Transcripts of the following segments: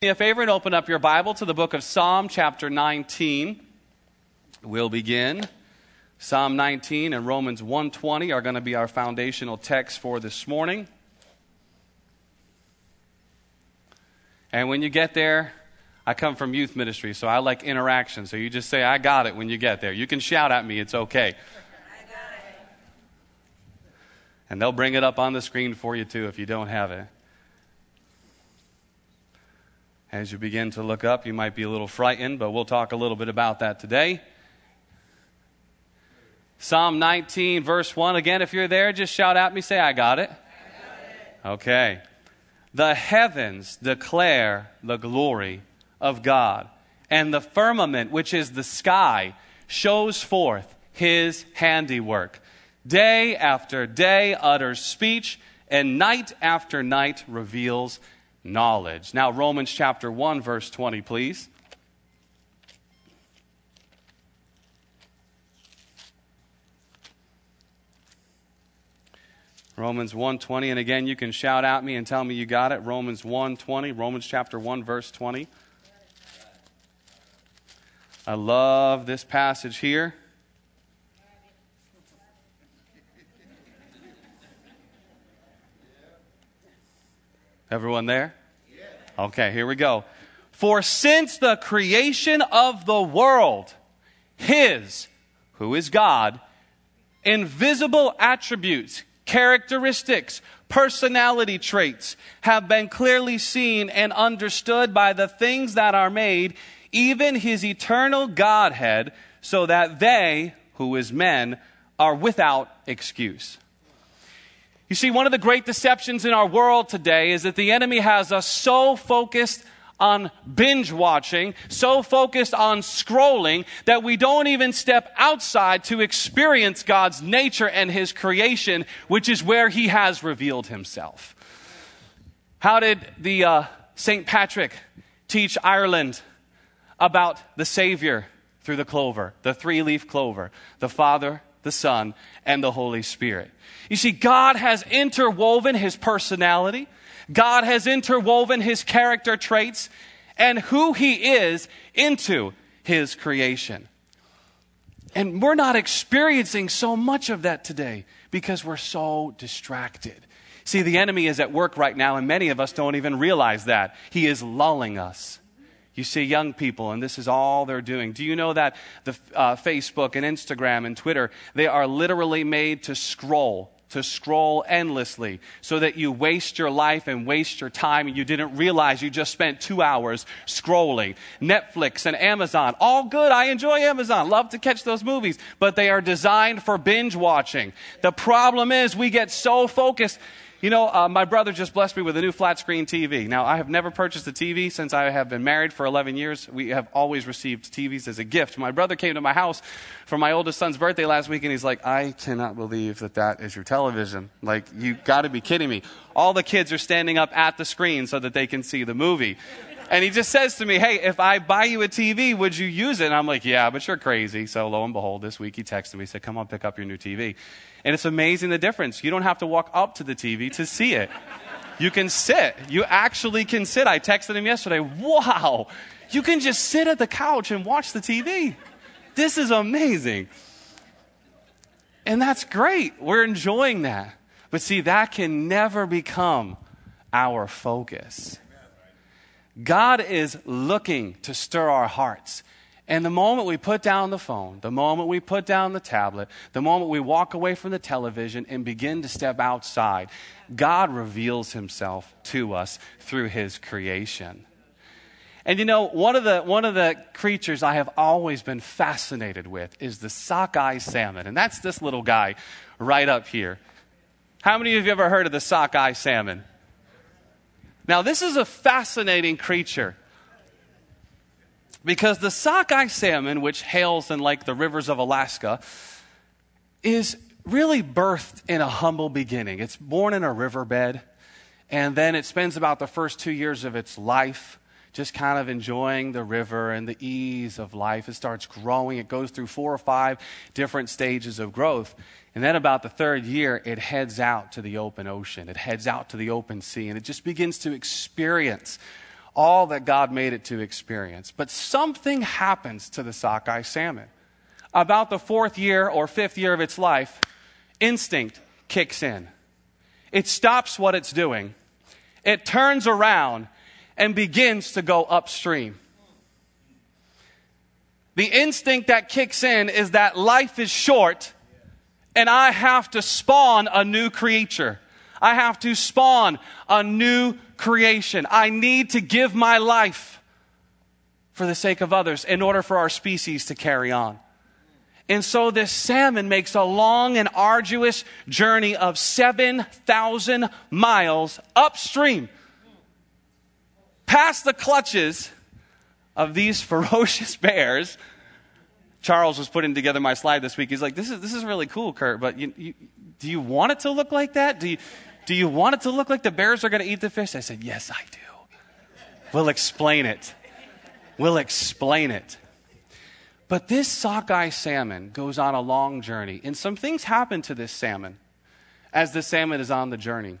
me a favor and open up your Bible to the book of Psalm, chapter 19. We'll begin. Psalm 19 and Romans 120 are going to be our foundational text for this morning. And when you get there, I come from youth ministry, so I like interaction. So you just say, I got it when you get there. You can shout at me, it's okay. And they'll bring it up on the screen for you too if you don't have it. As you begin to look up, you might be a little frightened, but we'll talk a little bit about that today. Psalm 19, verse 1. Again, if you're there, just shout at me, say, I got it. I got it. Okay. The heavens declare the glory of God, and the firmament, which is the sky, shows forth his handiwork. Day after day utters speech, and night after night reveals knowledge. Now, Romans chapter 1, verse 20, please. Romans 1:20 and again you can shout at me and tell me you got it. Romans 1:20, Romans chapter 1 verse 20. I love this passage here. Everyone there? Okay, here we go. For since the creation of the world, His, who is God, invisible attributes, characteristics, personality traits have been clearly seen and understood by the things that are made, even His eternal Godhead, so that they, who is men, are without excuse. You see, one of the great deceptions in our world today is that the enemy has us so focused on binge watching, so focused on scrolling, that we don't even step outside to experience God's nature and His creation, which is where He has revealed Himself. How did the uh, St. Patrick teach Ireland about the Savior through the clover, the three leaf clover, the Father, the Son, and the Holy Spirit? You see, God has interwoven his personality, God has interwoven his character traits and who he is into his creation. And we're not experiencing so much of that today because we're so distracted. See, the enemy is at work right now, and many of us don't even realize that. He is lulling us. You see young people, and this is all they're doing. Do you know that the uh, Facebook and Instagram and Twitter, they are literally made to scroll to scroll endlessly so that you waste your life and waste your time and you didn't realize you just spent two hours scrolling. Netflix and Amazon, all good. I enjoy Amazon. Love to catch those movies, but they are designed for binge watching. The problem is we get so focused. You know, uh, my brother just blessed me with a new flat screen TV. Now, I have never purchased a TV since I have been married for 11 years. We have always received TVs as a gift. My brother came to my house for my oldest son's birthday last week, and he's like, I cannot believe that that is your television. Like, you got to be kidding me. All the kids are standing up at the screen so that they can see the movie. And he just says to me, Hey, if I buy you a TV, would you use it? And I'm like, Yeah, but you're crazy. So lo and behold, this week he texted me, he said, Come on, pick up your new TV. And it's amazing the difference. You don't have to walk up to the TV to see it. You can sit. You actually can sit. I texted him yesterday. Wow. You can just sit at the couch and watch the TV. This is amazing. And that's great. We're enjoying that. But see, that can never become our focus. God is looking to stir our hearts. And the moment we put down the phone, the moment we put down the tablet, the moment we walk away from the television and begin to step outside, God reveals himself to us through his creation. And you know, one of the, one of the creatures I have always been fascinated with is the sockeye salmon. And that's this little guy right up here. How many of you have ever heard of the sockeye salmon? Now, this is a fascinating creature. Because the sockeye salmon, which hails in like the rivers of Alaska, is really birthed in a humble beginning. It's born in a riverbed, and then it spends about the first two years of its life just kind of enjoying the river and the ease of life. It starts growing. It goes through four or five different stages of growth. And then about the third year, it heads out to the open ocean. It heads out to the open sea, and it just begins to experience all that God made it to experience. But something happens to the sockeye salmon. About the fourth year or fifth year of its life, instinct kicks in. It stops what it's doing, it turns around and begins to go upstream. The instinct that kicks in is that life is short and I have to spawn a new creature. I have to spawn a new creation. I need to give my life for the sake of others in order for our species to carry on. And so this salmon makes a long and arduous journey of 7,000 miles upstream, past the clutches of these ferocious bears. Charles was putting together my slide this week. He's like, "This is this is really cool, Kurt. But you, you, do you want it to look like that? Do you do you want it to look like the bears are going to eat the fish?" I said, "Yes, I do. We'll explain it. We'll explain it." But this sockeye salmon goes on a long journey, and some things happen to this salmon as the salmon is on the journey.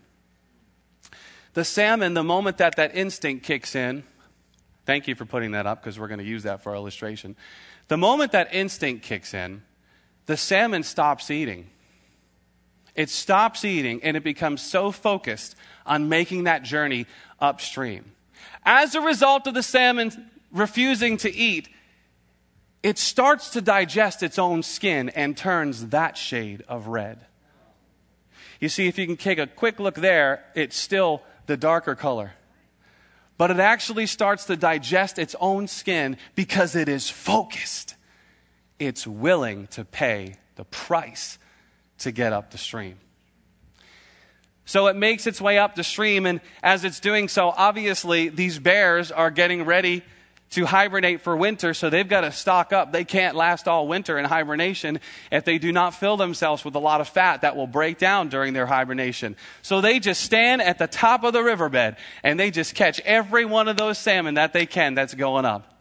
The salmon, the moment that that instinct kicks in, thank you for putting that up because we're going to use that for our illustration. The moment that instinct kicks in, the salmon stops eating. It stops eating and it becomes so focused on making that journey upstream. As a result of the salmon refusing to eat, it starts to digest its own skin and turns that shade of red. You see, if you can take a quick look there, it's still the darker color. But it actually starts to digest its own skin because it is focused. It's willing to pay the price to get up the stream. So it makes its way up the stream, and as it's doing so, obviously, these bears are getting ready to hibernate for winter, so they've got to stock up. They can't last all winter in hibernation if they do not fill themselves with a lot of fat that will break down during their hibernation. So they just stand at the top of the riverbed and they just catch every one of those salmon that they can that's going up.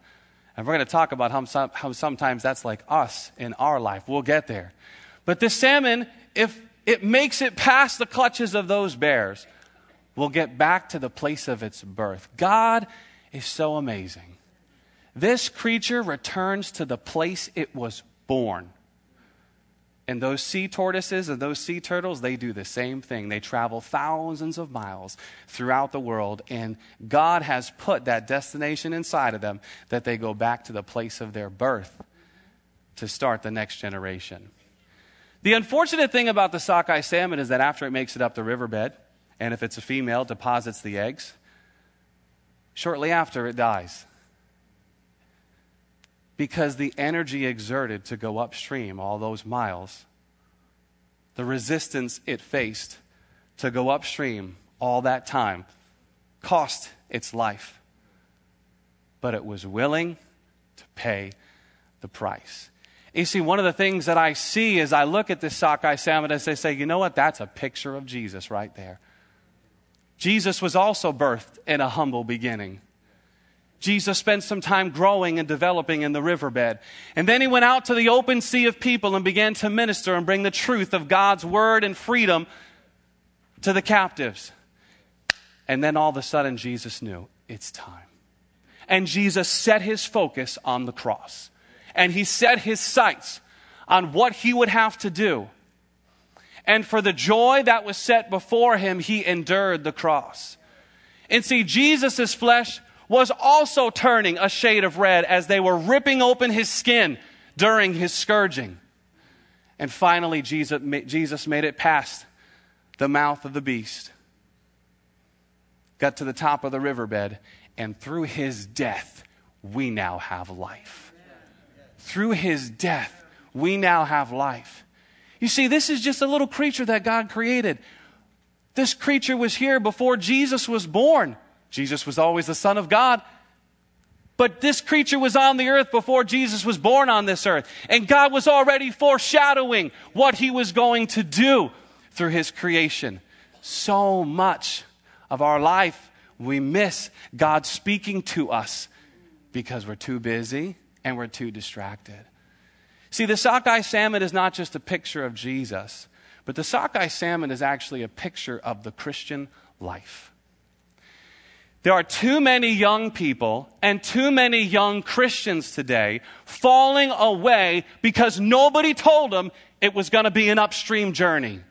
And we're going to talk about how, how sometimes that's like us in our life. We'll get there. But this salmon, if it makes it past the clutches of those bears, will get back to the place of its birth. God is so amazing. This creature returns to the place it was born. And those sea tortoises and those sea turtles, they do the same thing. They travel thousands of miles throughout the world, and God has put that destination inside of them that they go back to the place of their birth to start the next generation. The unfortunate thing about the sockeye salmon is that after it makes it up the riverbed, and if it's a female, deposits the eggs, shortly after it dies because the energy exerted to go upstream all those miles, the resistance it faced to go upstream all that time, cost its life. But it was willing to pay the price. You see, one of the things that I see as I look at this sockeye salmon is they say, you know what? That's a picture of Jesus right there. Jesus was also birthed in a humble beginning. Jesus spent some time growing and developing in the riverbed. And then he went out to the open sea of people and began to minister and bring the truth of God's word and freedom to the captives. And then all of a sudden, Jesus knew it's time. And Jesus set his focus on the cross. And he set his sights on what he would have to do. And for the joy that was set before him, he endured the cross. And see, Jesus' flesh was also turning a shade of red as they were ripping open his skin during his scourging. And finally, Jesus, made it past the mouth of the beast, got to the top of the riverbed, and through his death, we now have life. Through his death, we now have life. You see, this is just a little creature that God created. This creature was here before Jesus was born. Jesus was always the Son of God. But this creature was on the earth before Jesus was born on this earth. And God was already foreshadowing what he was going to do through his creation. So much of our life we miss God speaking to us because we're too busy and we're too distracted. See, the sockeye salmon is not just a picture of Jesus, but the sockeye salmon is actually a picture of the Christian life. There are too many young people and too many young Christians today falling away because nobody told them it was going to be an upstream journey.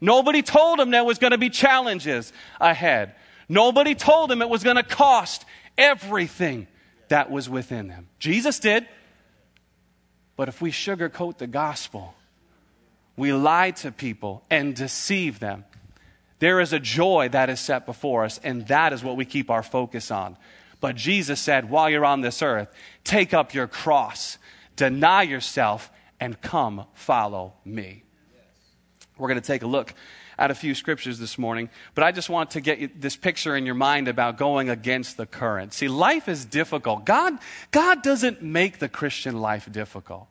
Nobody told them there was going to be challenges ahead. Nobody told them it was going to cost everything that was within them. Jesus did. But if we sugarcoat the gospel, we lie to people and deceive them, there is a joy that is set before us, and that is what we keep our focus on. But Jesus said, while you're on this earth, take up your cross, deny yourself, and come follow me. We're going to take a look at a few scriptures this morning, but I just want to get this picture in your mind about going against the current. See, life is difficult. God, God doesn't make the Christian life difficult.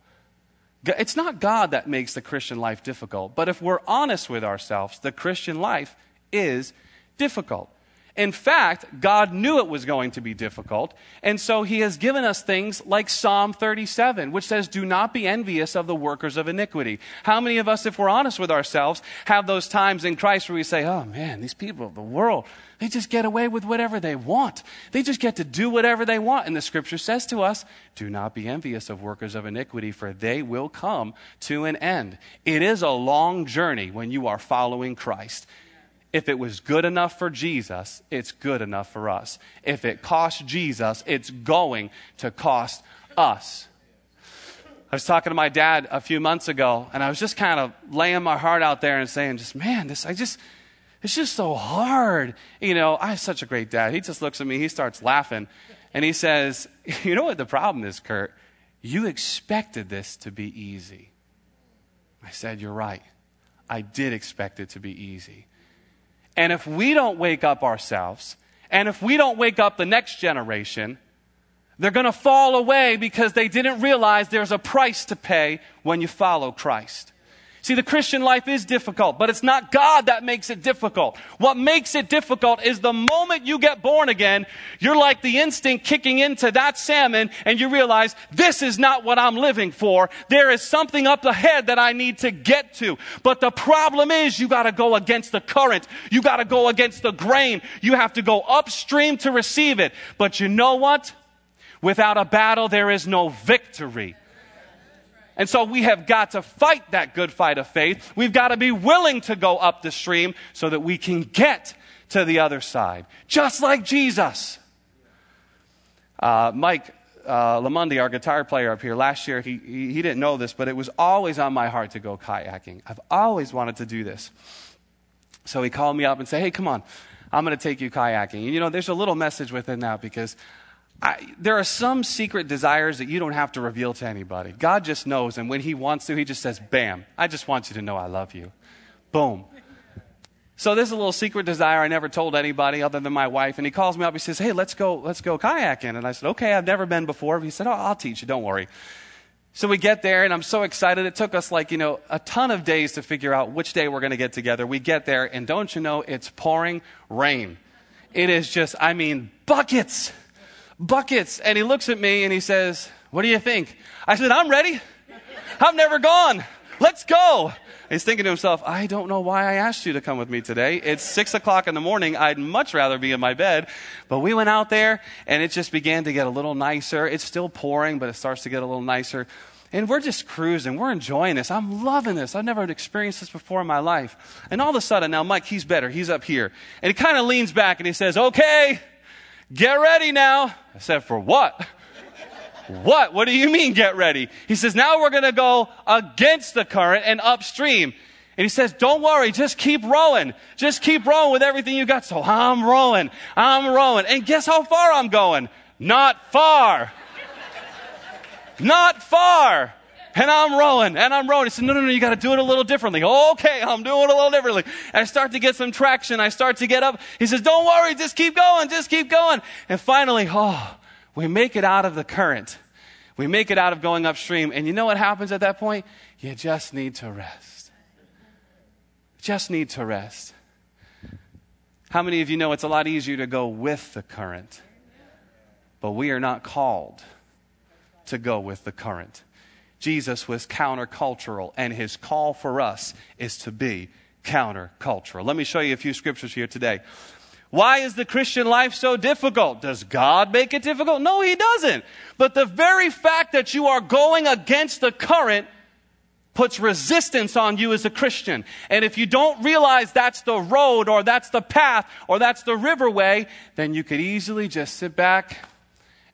It's not God that makes the Christian life difficult, but if we're honest with ourselves, the Christian life is difficult. In fact, God knew it was going to be difficult, and so He has given us things like Psalm 37, which says, Do not be envious of the workers of iniquity. How many of us, if we're honest with ourselves, have those times in Christ where we say, Oh man, these people of the world, they just get away with whatever they want. They just get to do whatever they want. And the scripture says to us, Do not be envious of workers of iniquity, for they will come to an end. It is a long journey when you are following Christ. If it was good enough for Jesus, it's good enough for us. If it cost Jesus, it's going to cost us. I was talking to my dad a few months ago, and I was just kind of laying my heart out there and saying, just, man, this, I just, it's just so hard. You know, I have such a great dad. He just looks at me, he starts laughing, and he says, You know what the problem is, Kurt? You expected this to be easy. I said, You're right. I did expect it to be easy. And if we don't wake up ourselves, and if we don't wake up the next generation, they're going to fall away because they didn't realize there's a price to pay when you follow Christ. See, the Christian life is difficult, but it's not God that makes it difficult. What makes it difficult is the moment you get born again, you're like the instinct kicking into that salmon and you realize this is not what I'm living for. There is something up ahead that I need to get to. But the problem is you gotta go against the current. You gotta go against the grain. You have to go upstream to receive it. But you know what? Without a battle, there is no victory. And so we have got to fight that good fight of faith. We've got to be willing to go up the stream so that we can get to the other side, just like Jesus. Uh, Mike uh, Lamundi, our guitar player up here, last year, he, he, he didn't know this, but it was always on my heart to go kayaking. I've always wanted to do this. So he called me up and said, Hey, come on, I'm going to take you kayaking. And you know, there's a little message within that because I, there are some secret desires that you don't have to reveal to anybody. God just knows, and when He wants to, He just says, Bam, I just want you to know I love you. Boom. So there's a little secret desire I never told anybody other than my wife. And he calls me up. He says, Hey, let's go, let's go kayaking. And I said, Okay, I've never been before. He said, Oh, I'll teach you. Don't worry. So we get there, and I'm so excited. It took us like, you know, a ton of days to figure out which day we're going to get together. We get there, and don't you know, it's pouring rain. It is just, I mean, buckets buckets. And he looks at me and he says, What do you think? I said, I'm ready. I've never gone. Let's go. He's thinking to himself, I don't know why I asked you to come with me today. It's six o'clock in the morning. I'd much rather be in my bed. But we went out there and it just began to get a little nicer. It's still pouring, but it starts to get a little nicer. And we're just cruising. We're enjoying this. I'm loving this. I've never experienced this before in my life. And all of a sudden, now Mike, he's better. He's up here. And he kind of leans back and he says, Okay, Get ready now. I said, For what? what? What do you mean, get ready? He says, Now we're going to go against the current and upstream. And he says, Don't worry, just keep rowing. Just keep rowing with everything you got. So I'm rowing. I'm rowing. And guess how far I'm going? Not far. Not far and I'm rowing, and I'm rowing. He said, no, no, no, you got to do it a little differently. Okay, I'm doing it a little differently. I start to get some traction. I start to get up. He says, don't worry, just keep going, just keep going. And finally, oh, we make it out of the current. We make it out of going upstream. And you know what happens at that point? You just need to rest. Just need to rest. How many of you know it's a lot easier to go with the current? But we are not called to go with the current. Jesus was countercultural, and his call for us is to be countercultural. Let me show you a few scriptures here today. Why is the Christian life so difficult? Does God make it difficult? No, He doesn't. But the very fact that you are going against the current puts resistance on you as a Christian. And if you don't realize that's the road or that's the path or that's the riverway, then you could easily just sit back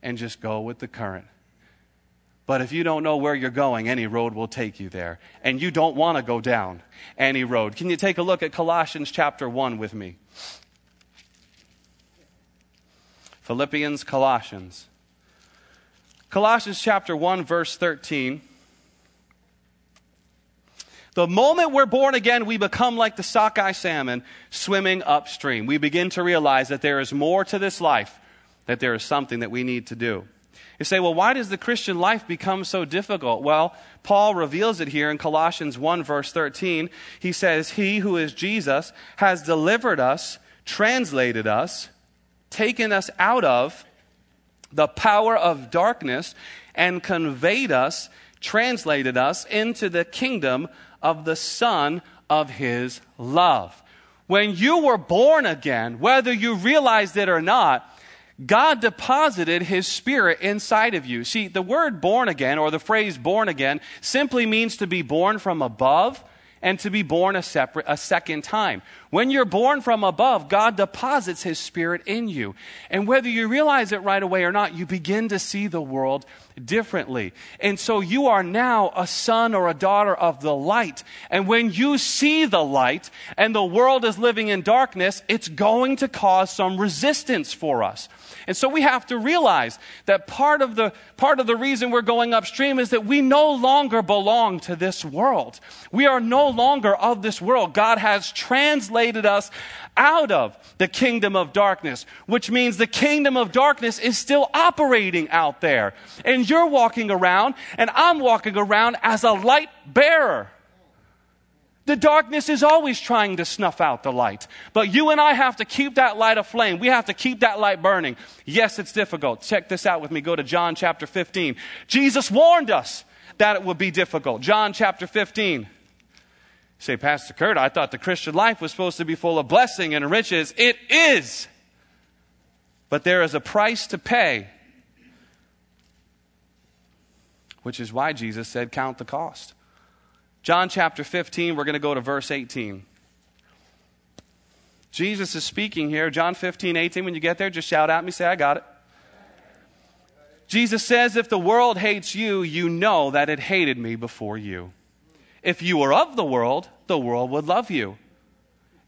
and just go with the current. But if you don't know where you're going, any road will take you there. And you don't want to go down any road. Can you take a look at Colossians chapter 1 with me? Philippians, Colossians. Colossians chapter 1, verse 13. The moment we're born again, we become like the sockeye salmon swimming upstream. We begin to realize that there is more to this life, that there is something that we need to do. You say, well, why does the Christian life become so difficult? Well, Paul reveals it here in Colossians 1, verse 13. He says, He who is Jesus has delivered us, translated us, taken us out of the power of darkness, and conveyed us, translated us into the kingdom of the Son of His love. When you were born again, whether you realized it or not, God deposited His Spirit inside of you. See, the word born again, or the phrase born again, simply means to be born from above and to be born a, separate, a second time. When you're born from above, God deposits His Spirit in you. And whether you realize it right away or not, you begin to see the world differently. And so you are now a son or a daughter of the light. And when you see the light and the world is living in darkness, it's going to cause some resistance for us. And so we have to realize that part of the, part of the reason we're going upstream is that we no longer belong to this world. We are no longer of this world. God has translated us out of the kingdom of darkness, which means the kingdom of darkness is still operating out there. And you're walking around, and I'm walking around as a light bearer. The darkness is always trying to snuff out the light. But you and I have to keep that light aflame. We have to keep that light burning. Yes, it's difficult. Check this out with me. Go to John chapter 15. Jesus warned us that it would be difficult. John chapter 15. Say, Pastor Kurt, I thought the Christian life was supposed to be full of blessing and riches. It is. But there is a price to pay, which is why Jesus said, Count the cost. John chapter 15, we're going to go to verse 18. Jesus is speaking here. John 15, 18. When you get there, just shout at me, say, I got it. Jesus says, If the world hates you, you know that it hated me before you. If you were of the world, the world would love you.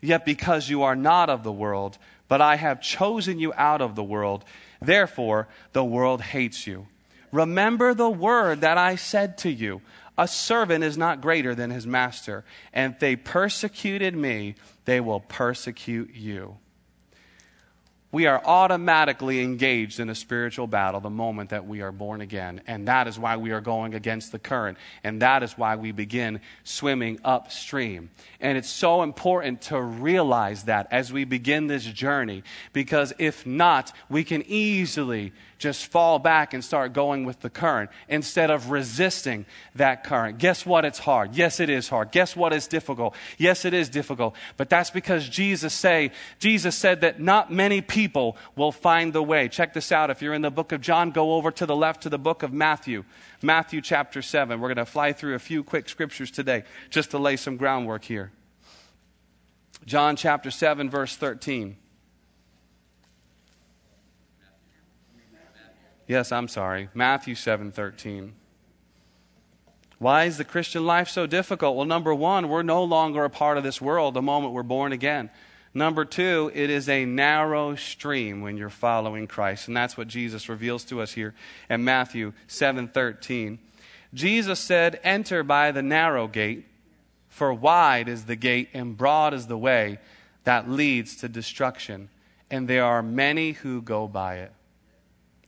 Yet because you are not of the world, but I have chosen you out of the world, therefore the world hates you. Remember the word that I said to you. A servant is not greater than his master. And if they persecuted me, they will persecute you we are automatically engaged in a spiritual battle the moment that we are born again. And that is why we are going against the current. And that is why we begin swimming upstream. And it's so important to realize that as we begin this journey, because if not, we can easily just fall back and start going with the current instead of resisting that current. Guess what? It's hard. Yes, it is hard. Guess what? It's difficult. Yes, it is difficult. But that's because Jesus say, Jesus said that not many people will find the way. Check this out. If you're in the book of John, go over to the left to the book of Matthew. Matthew chapter 7. We're going to fly through a few quick scriptures today just to lay some groundwork here. John chapter 7, verse 13. Yes, I'm sorry. Matthew 7:13. Why is the Christian life so difficult? Well, number 1, we're no longer a part of this world the moment we're born again. Number 2, it is a narrow stream when you're following Christ, and that's what Jesus reveals to us here in Matthew 7:13. Jesus said, "Enter by the narrow gate, for wide is the gate and broad is the way that leads to destruction, and there are many who go by it."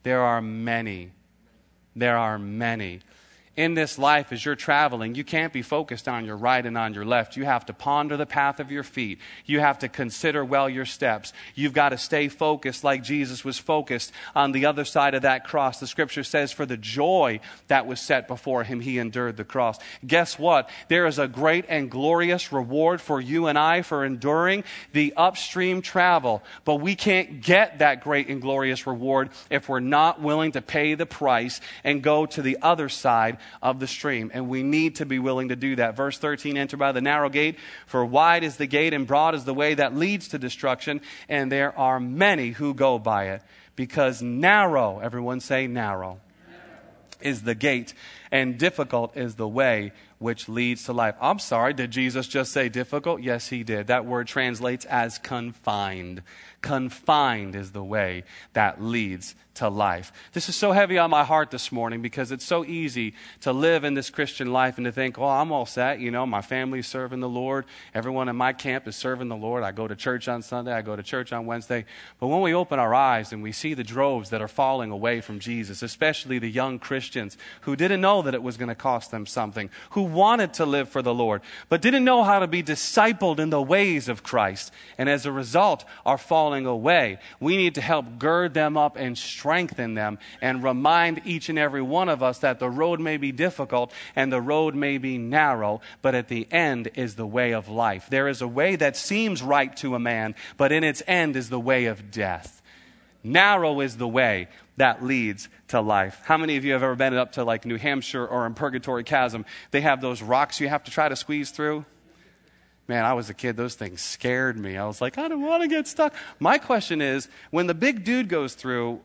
There are many. There are many. In this life as you're traveling, you can't be focused on your right and on your left. You have to ponder the path of your feet. You have to consider well your steps. You've got to stay focused like Jesus was focused on the other side of that cross. The scripture says, For the joy that was set before him, he endured the cross. Guess what? There is a great and glorious reward for you and I for enduring the upstream travel. But we can't get that great and glorious reward if we're not willing to pay the price and go to the other side of the stream. And we need to be willing to do that. Verse 13 enter by the narrow gate, for wide is the gate and broad is the way that leads to destruction, and there are many who go by it. Because narrow, everyone say narrow, narrow. is the gate, and difficult is the way which leads to life. I'm sorry, did Jesus just say difficult? Yes, he did. That word translates as confined. Confined is the way that leads to life. This is so heavy on my heart this morning because it's so easy to live in this Christian life and to think, oh, I'm all set. You know, my family's serving the Lord. Everyone in my camp is serving the Lord. I go to church on Sunday. I go to church on Wednesday. But when we open our eyes and we see the droves that are falling away from Jesus, especially the young Christians who didn't know that it was going to cost them something, who wanted to live for the Lord, but didn't know how to be discipled in the ways of Christ, and as a result are falling away, we need to help gird them up and strengthen strengthen them and remind each and every one of us that the road may be difficult and the road may be narrow, but at the end is the way of life. There is a way that seems right to a man, but in its end is the way of death. Narrow is the way that leads to life. How many of you have ever been up to like New Hampshire or in Purgatory Chasm? They have those rocks you have to try to squeeze through. Man, I was a kid, those things scared me. I was like, I don't want to get stuck. My question is when the big dude goes through,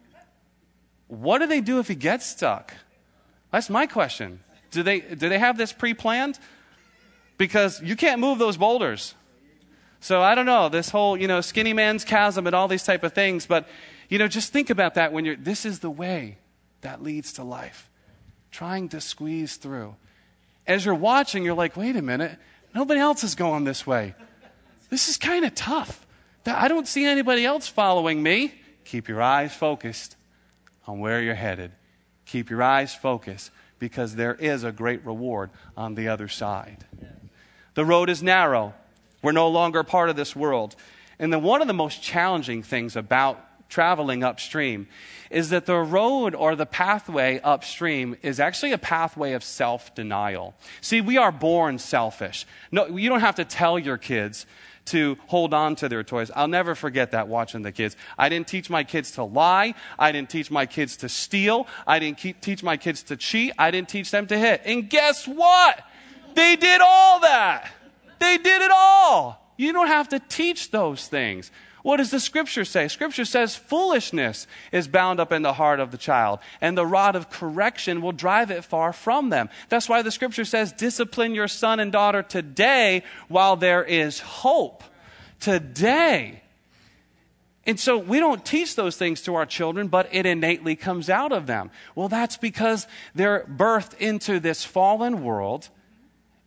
what do they do if he gets stuck? That's my question. Do they, do they have this pre planned? Because you can't move those boulders. So I don't know, this whole, you know, skinny man's chasm and all these type of things, but, you know, just think about that when you're, this is the way that leads to life. Trying to squeeze through. As you're watching, you're like, wait a minute, nobody else is going this way. This is kind of tough. I don't see anybody else following me. Keep your eyes focused on where you're headed. Keep your eyes focused because there is a great reward on the other side. The road is narrow. We're no longer part of this world. And then one of the most challenging things about traveling upstream is that the road or the pathway upstream is actually a pathway of self denial. See, we are born selfish. No, you don't have to tell your kids to hold on to their toys. I'll never forget that watching the kids. I didn't teach my kids to lie. I didn't teach my kids to steal. I didn't teach my kids to cheat. I didn't teach them to hit. And guess what? They did all that. They did it all. You don't have to teach those things. What does the scripture say? Scripture says foolishness is bound up in the heart of the child, and the rod of correction will drive it far from them. That's why the scripture says, discipline your son and daughter today while there is hope. Today. And so we don't teach those things to our children, but it innately comes out of them. Well, that's because they're birthed into this fallen world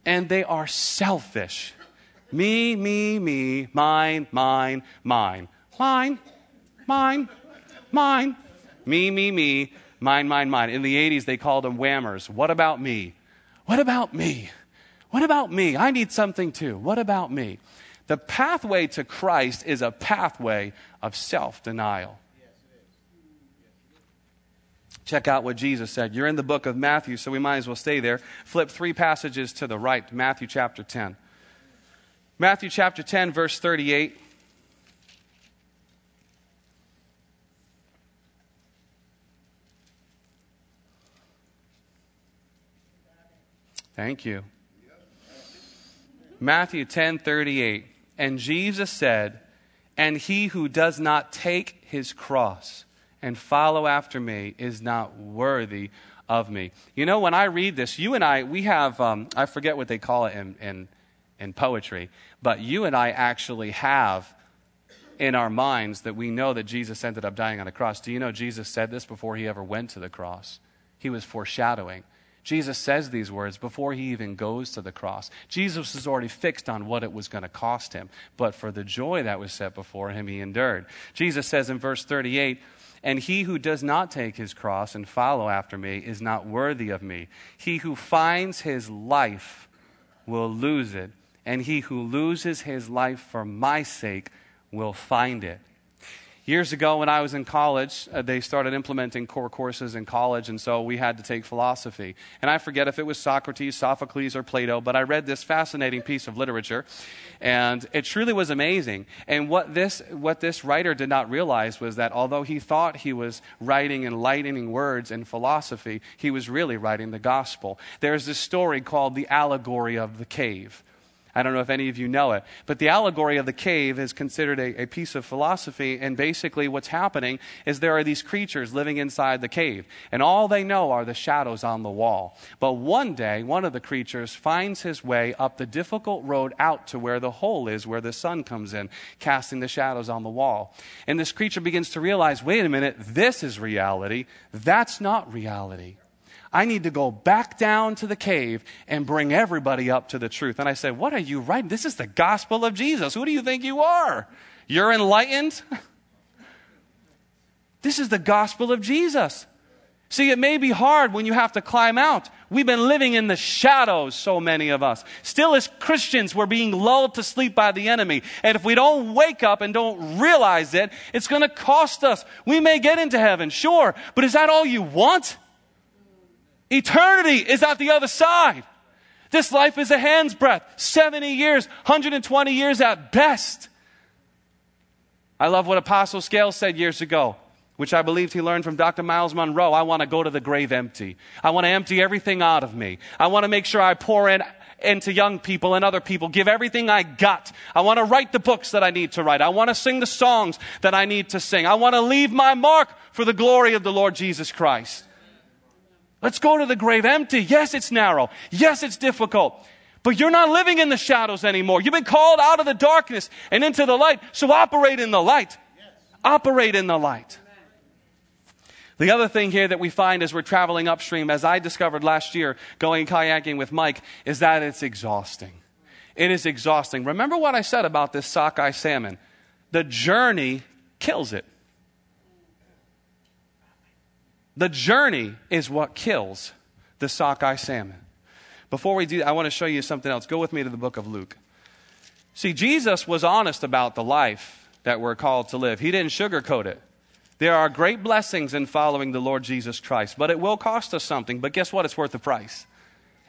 and they are selfish. Me, me, me, mine, mine, mine. Mine, mine, mine. Me, me, me, mine, mine, mine. In the 80s, they called them whammers. What about me? What about me? What about me? I need something too. What about me? The pathway to Christ is a pathway of self denial. Check out what Jesus said. You're in the book of Matthew, so we might as well stay there. Flip three passages to the right, Matthew chapter 10. Matthew chapter 10, verse 38. Thank you. Matthew 10 38. And Jesus said, And he who does not take his cross and follow after me is not worthy of me. You know, when I read this, you and I, we have, um, I forget what they call it in, in in poetry. But you and I actually have in our minds that we know that Jesus ended up dying on a cross. Do you know Jesus said this before he ever went to the cross? He was foreshadowing. Jesus says these words before he even goes to the cross. Jesus was already fixed on what it was going to cost him, but for the joy that was set before him, he endured. Jesus says in verse 38, And he who does not take his cross and follow after me is not worthy of me. He who finds his life will lose it, and he who loses his life for my sake will find it. Years ago, when I was in college, uh, they started implementing core courses in college, and so we had to take philosophy. And I forget if it was Socrates, Sophocles, or Plato, but I read this fascinating piece of literature, and it truly was amazing. And what this, what this writer did not realize was that although he thought he was writing enlightening words in philosophy, he was really writing the gospel. There's this story called The Allegory of the Cave. I don't know if any of you know it. But the allegory of the cave is considered a, a, piece of philosophy. And basically, what's happening is there are these creatures living inside the cave. And all they know are the shadows on the wall. But one day, one of the creatures finds his way up the difficult road out to where the hole is, where the sun comes in, casting the shadows on the wall. And this creature begins to realize wait a minute, this is reality. That's not reality. I need to go back down to the cave and bring everybody up to the truth. And I said, What are you writing? This is the gospel of Jesus. Who do you think you are? You're enlightened? this is the gospel of Jesus. See, it may be hard when you have to climb out. We've been living in the shadows, so many of us. Still, as Christians, we're being lulled to sleep by the enemy. And if we don't wake up and don't realize it, it's going to cost us. We may get into heaven, sure, but is that all you want? Eternity is at the other side. This life is a hand's breadth 70 years, 120 years at best. I love what Apostle Scales said years ago, which I believed he learned from Dr. Myles Munroe. I want to go to the grave empty. I want to empty everything out of me. I want to make sure I pour in into young people and other people, give everything I got. I want to write the books that I need to write. I want to sing the songs that I need to sing. I want to leave my mark for the glory of the Lord Jesus Christ. Let's go to the grave empty. Yes, it's narrow. Yes, it's difficult. But you're not living in the shadows anymore. You've been called out of the darkness and into the light. So operate in the light. Yes. Operate in the light. The other thing here that we find as we're traveling upstream, as I discovered last year going kayaking with Mike, is that it's exhausting. It is exhausting. Remember what I said about this sockeye salmon? The journey kills it. The journey is what kills the sockeye salmon. Before we do, I want to show you something else. Go with me to the book of Luke. See, Jesus was honest about the life that we're called to live, He didn't sugarcoat it. There are great blessings in following the Lord Jesus Christ, but it will cost us something. But guess what? It's worth the price.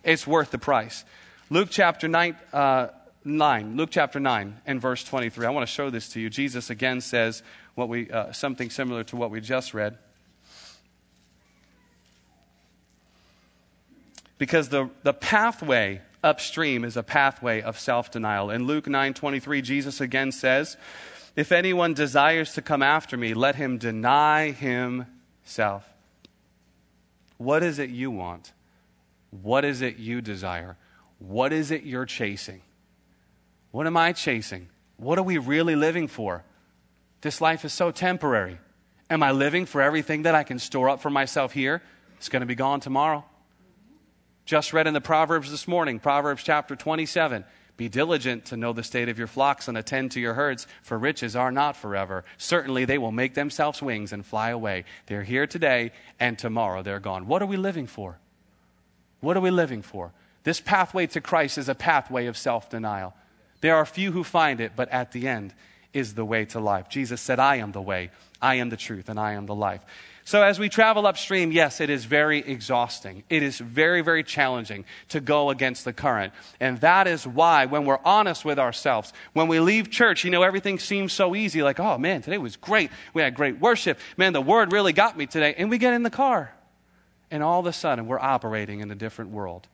It's worth the price. Luke chapter 9, uh, 9 Luke chapter 9 and verse 23. I want to show this to you. Jesus again says what we, uh, something similar to what we just read. Because the, the pathway upstream is a pathway of self-denial. In Luke 9:23, Jesus again says, "If anyone desires to come after me, let him deny himself." What is it you want? What is it you desire? What is it you're chasing? What am I chasing? What are we really living for? This life is so temporary. Am I living for everything that I can store up for myself here? It's going to be gone tomorrow. Just read in the Proverbs this morning, Proverbs chapter 27. Be diligent to know the state of your flocks and attend to your herds, for riches are not forever. Certainly they will make themselves wings and fly away. They're here today, and tomorrow they're gone. What are we living for? What are we living for? This pathway to Christ is a pathway of self denial. There are few who find it, but at the end is the way to life. Jesus said, I am the way, I am the truth, and I am the life. So, as we travel upstream, yes, it is very exhausting. It is very, very challenging to go against the current. And that is why, when we're honest with ourselves, when we leave church, you know, everything seems so easy like, oh man, today was great. We had great worship. Man, the word really got me today. And we get in the car. And all of a sudden, we're operating in a different world.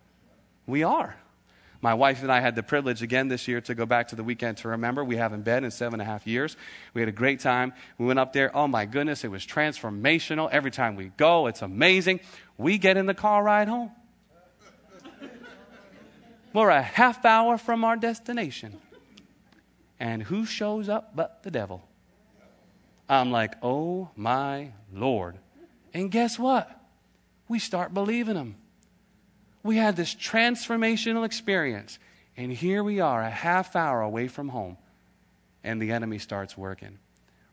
We are. My wife and I had the privilege again this year to go back to the weekend to remember. We haven't been in seven and a half years. We had a great time. We went up there. Oh my goodness, it was transformational. Every time we go, it's amazing. We get in the car ride home. We're a half hour from our destination. And who shows up but the devil? I'm like, oh my Lord. And guess what? We start believing him. We had this transformational experience. And here we are, a half hour away from home, and the enemy starts working.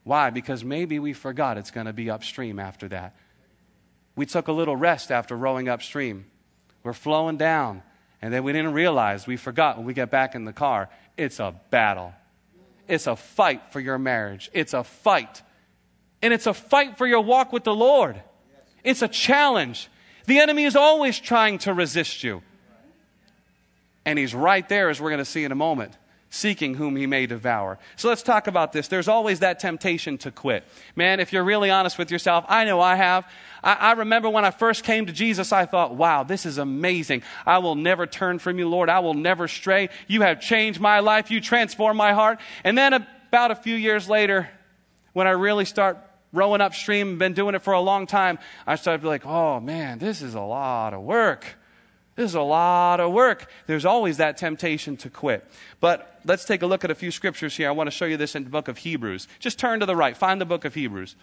Why? Because maybe we forgot it's going to be upstream after that. We took a little rest after rowing upstream. We're flowing down. And then we didn't realize, we forgot when we get back in the car, it's a battle. It's a fight for your marriage. It's a fight. And it's a fight for your walk with the Lord. It's a challenge. The enemy is always trying to resist you. And he's right there, as we're going to see in a moment seeking whom he may devour. So let's talk about this. There's always that temptation to quit. Man, if you're really honest with yourself, I know I have. I, I, remember when I first came to Jesus, I thought, wow, this is amazing. I will never turn from you, Lord. I will never stray. You have changed my life. You transformed my heart. And then about a few years later, when I really start rowing upstream, been doing it for a long time, I started to be like, oh man, this is a lot of work. This is a lot of work. There's always that temptation to quit. But let's take a look at a few scriptures here. I want to show you this in the book of Hebrews. Just turn to the right, find the book of Hebrews.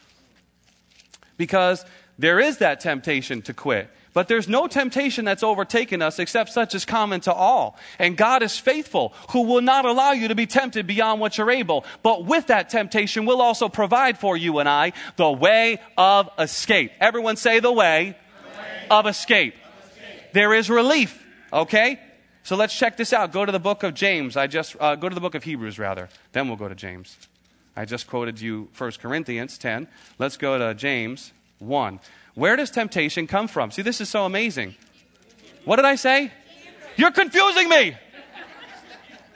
Because there is that temptation to quit. But there's no temptation that's overtaken us except such as common to all. And God is faithful, who will not allow you to be tempted beyond what you're able. But with that temptation, will also provide for you and I the way of escape. Everyone say the way, the way. of escape there is relief. Okay? So let's check this out. Go to the book of James. I just uh, go to the book of Hebrews rather. Then we'll go to James. I just quoted you 1 Corinthians 10. Let's go to James 1. Where does temptation come from? See, this is so amazing. What did I say? You're confusing me.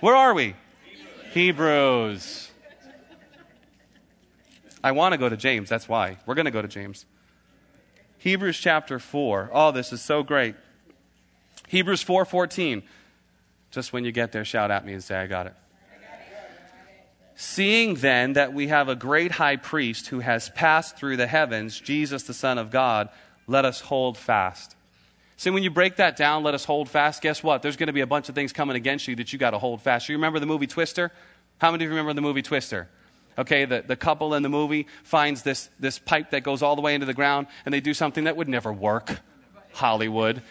Where are we? Hebrews. I want to go to James. That's why. We're going to go to James. Hebrews chapter 4. Oh, this is so great. Hebrews 4:14. Just when you get there, shout at me and say, I got it. Seeing then that we have a great high priest who has passed through the heavens, Jesus the Son of God, let us hold fast. See, when you break that down, let us hold fast, guess what? There's going to be a bunch of things coming against you that you got to hold fast. You remember the movie Twister? How many of you remember the movie Twister? Okay, the, the couple in the movie finds this, this pipe that goes all the way into the ground, and they do something that would never work. Hollywood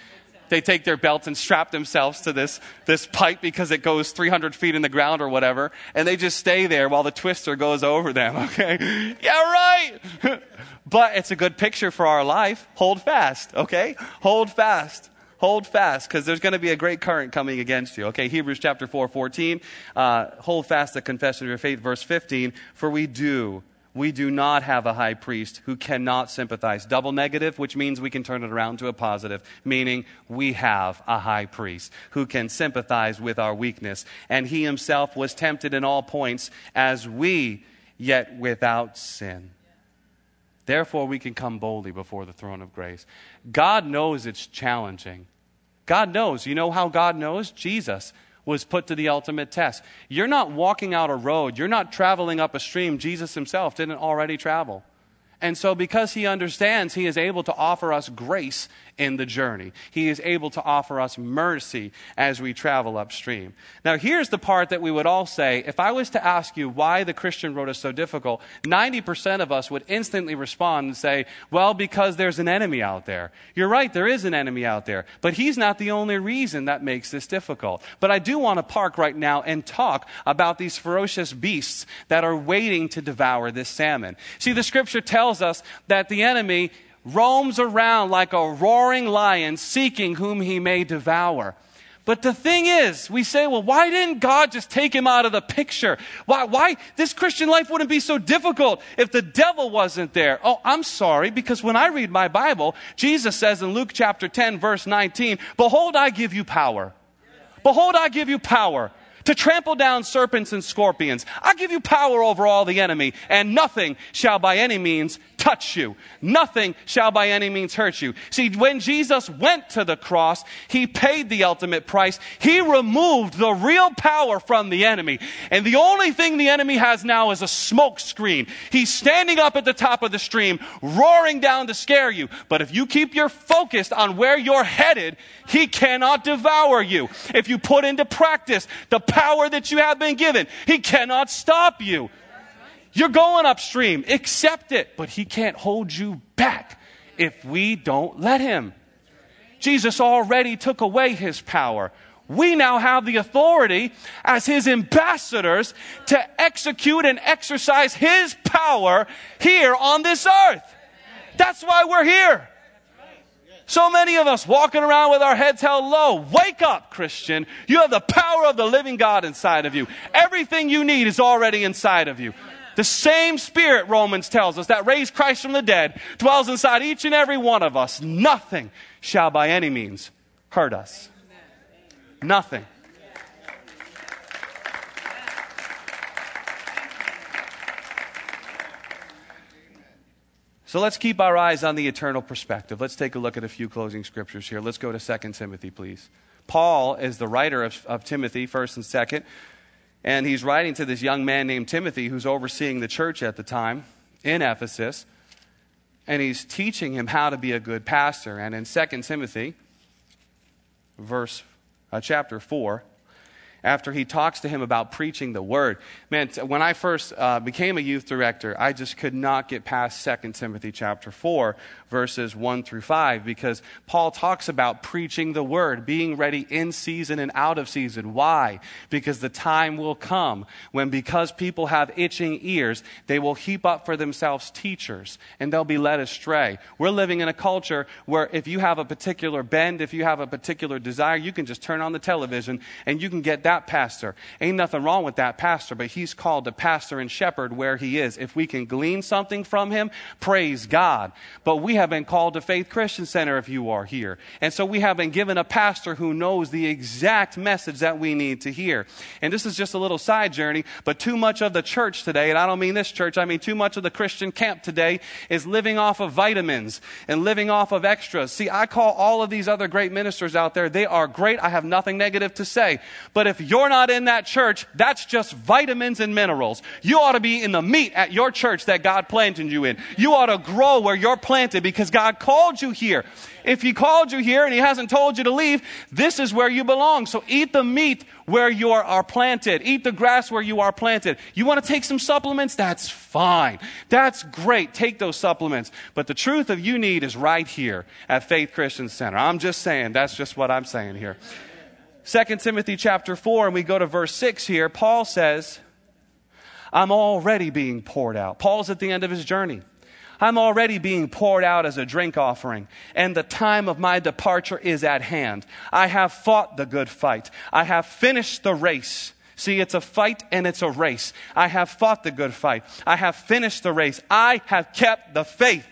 they take their belts and strap themselves to this, this pipe because it goes 300 feet in the ground or whatever, and they just stay there while the twister goes over them, okay? yeah, right! but it's a good picture for our life. Hold fast, okay? Hold fast. Hold fast, because there's going to be a great current coming against you. Okay, Hebrews chapter 4, 14. Uh, hold fast the confession of your faith, verse 15. For we do we do not have a high priest who cannot sympathize. Double negative, which means we can turn it around to a positive, meaning we have a high priest who can sympathize with our weakness. And he himself was tempted in all points as we, yet without sin. Therefore, we can come boldly before the throne of grace. God knows it's challenging. God knows. You know how God knows? Jesus was put to the ultimate test. You're not walking out a road, you're not traveling up a stream Jesus himself didn't already travel. And so, because he understands, he is able to offer us grace in the journey. He is able to offer us mercy as we travel upstream. Now, here's the part that we would all say if I was to ask you why the Christian road is so difficult, 90% of us would instantly respond and say, well, because there's an enemy out there. You're right, there is an enemy out there. But he's not the only reason that makes this difficult. But I do want to park right now and talk about these ferocious beasts that are waiting to devour this salmon. See, the scripture tells us that the enemy roams around like a roaring lion seeking whom he may devour. But the thing is, we say, well, why didn't God just take him out of the picture? Why, why, this Christian life wouldn't be so difficult if the devil wasn't there? Oh, I'm sorry, because when I read my Bible, Jesus says in Luke chapter 10, verse 19, Behold, I give you power. Behold, I give you power to trample down serpents and scorpions. I give you power over all the enemy, and nothing shall by any means touch you. Nothing shall by any means hurt you. See, when Jesus went to the cross, he paid the ultimate price. He removed the real power from the enemy. And the only thing the enemy has now is a smoke screen. He's standing up at the top of the stream, roaring down to scare you. But if you keep your focus on where you're headed, he cannot devour you. If you put into practice the power that you have been given, he cannot stop you. You're going upstream. Accept it. But He can't hold you back if we don't let Him. Jesus already took away His power. we now have the authority as his ambassadors to execute and exercise his power here on this earth. That's why we're here. So many of us walking around with our heads held low. Wake up, Christian. You have the power of the living God inside of you. Everything you need is already inside of you. The same spirit, Romans tells us, that raised Christ from the dead dwells inside each and every one of us. Nothing shall by any means hurt us. Nothing. So let's keep our eyes on the eternal perspective. Let's take a look at a few closing scriptures here. Let's go to 2 Timothy, please. Paul is the writer of, of Timothy, 1st and 2nd, and he's writing to this young man named Timothy who's overseeing the church at the time in Ephesus, and he's teaching him how to be a good pastor. And in 2 Timothy, verse uh, chapter 4, after he talks to him about preaching the word. Man, when I first uh, became a youth director, I just could not get past 2 Timothy chapter 4, verses 1 through 5, because Paul talks about preaching the word, being ready in season and out of season. Why? Because the time will come when, because people have itching ears, they will heap up for themselves teachers and they'll be led astray. We're living in a culture where if you have a particular bend, if you have a particular desire, you can just turn on the television and you can get that pastor. Ain't nothing wrong with that pastor, but he's called to pastor and shepherd where he is. If we can glean something from him, praise God. But we have been called to Faith Christian Center if you are here. And so we have been given a pastor who knows the exact message that we need to hear. And this is just a little side journey, but too much of the church today, and I don't mean this church, I mean too much of the Christian camp today is living off of vitamins and living off of extras. See, I call all of these other great ministers out there, they are great. I have nothing negative to say. But you're not in that church, that's just vitamins and minerals. You ought to be in the meat at your church that God planted you in. You ought to grow where you're planted because God called you here. If He called you here and He hasn't told you to leave, this is where you belong. So eat the meat where you are, are planted. Eat the grass where you are planted. You want to take some supplements? That's fine. That's great. Take those supplements. But the truth of you need is right here at Faith Christian Center. I'm just saying, that's just what I'm saying here. 2 Timothy chapter 4, and we go to verse 6 here, Paul says, I'm already being poured out. Paul's at the end of his journey. I'm already being poured out as a drink offering, and the time of my departure is at hand. I have fought the good fight. I have finished the race. See, it's a fight and it's a race. I have fought the good fight. I have finished the race. I have kept the faith.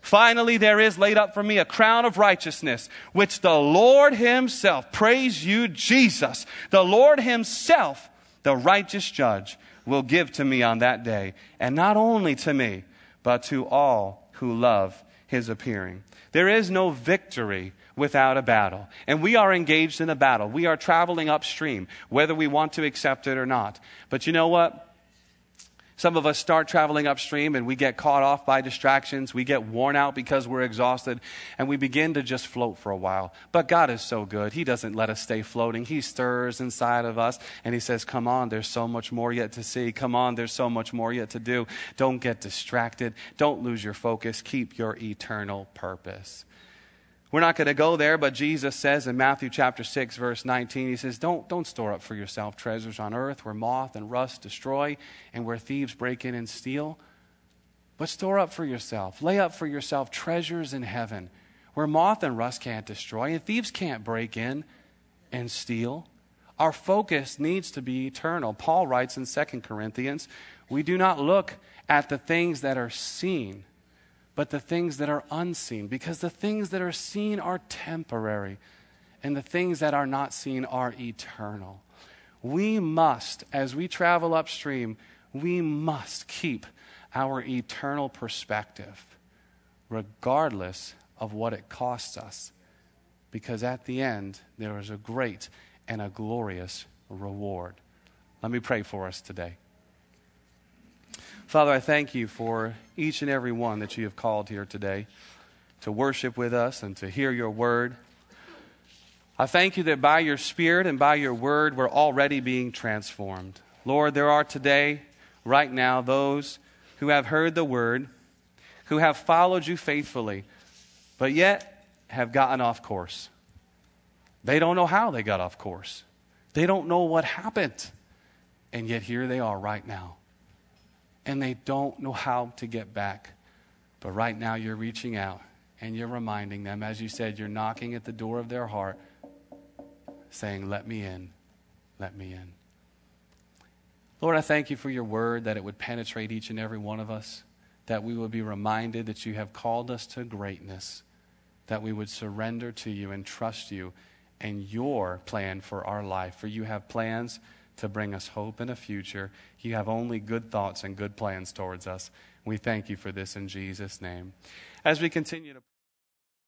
Finally, there is laid up for me a crown of righteousness, which the Lord Himself, praise you, Jesus, the Lord Himself, the righteous judge, will give to me on that day. And not only to me, but to all who love His appearing. There is no victory without a battle. And we are engaged in a battle. We are traveling upstream, whether we want to accept it or not. But you know what? Some of us start traveling upstream and we get caught off by distractions. We get worn out because we're exhausted and we begin to just float for a while. But God is so good. He doesn't let us stay floating. He stirs inside of us and He says, Come on, there's so much more yet to see. Come on, there's so much more yet to do. Don't get distracted. Don't lose your focus. Keep your eternal purpose. We're not going to go there, but Jesus says in Matthew chapter 6, verse 19, He says, don't, don't store up for yourself treasures on earth where moth and rust destroy and where thieves break in and steal. But store up for yourself, lay up for yourself treasures in heaven where moth and rust can't destroy and thieves can't break in and steal. Our focus needs to be eternal. Paul writes in 2 Corinthians, we do not look at the things that are seen but the things that are unseen, because the things that are seen are temporary, and the things that are not seen are eternal. We must, as we travel upstream, we must keep our eternal perspective, regardless of what it costs us, because at the end, there is a great and a glorious reward. Let me pray for us today. Father, I thank you for each and every one that you have called here today to worship with us and to hear your word. I thank you that by your Spirit and by your word, we're already being transformed. Lord, there are today, right now, those who have heard the word, who have followed you faithfully, but yet have gotten off course. They don't know how they got off course, they don't know what happened. And yet here they are right now. And they don't know how to get back. But right now you're reaching out and you're reminding them, as you said, you're knocking at the door of their heart, saying, Let me in, let me in. Lord, I thank you for your word, that it would penetrate each and every one of us, that we would be reminded that you have called us to greatness, that we would surrender to you and trust you and your plan for our life. For you have plans to bring us hope and a future. You have only good thoughts and good plans towards us. We thank you for this in Jesus' name. As we continue to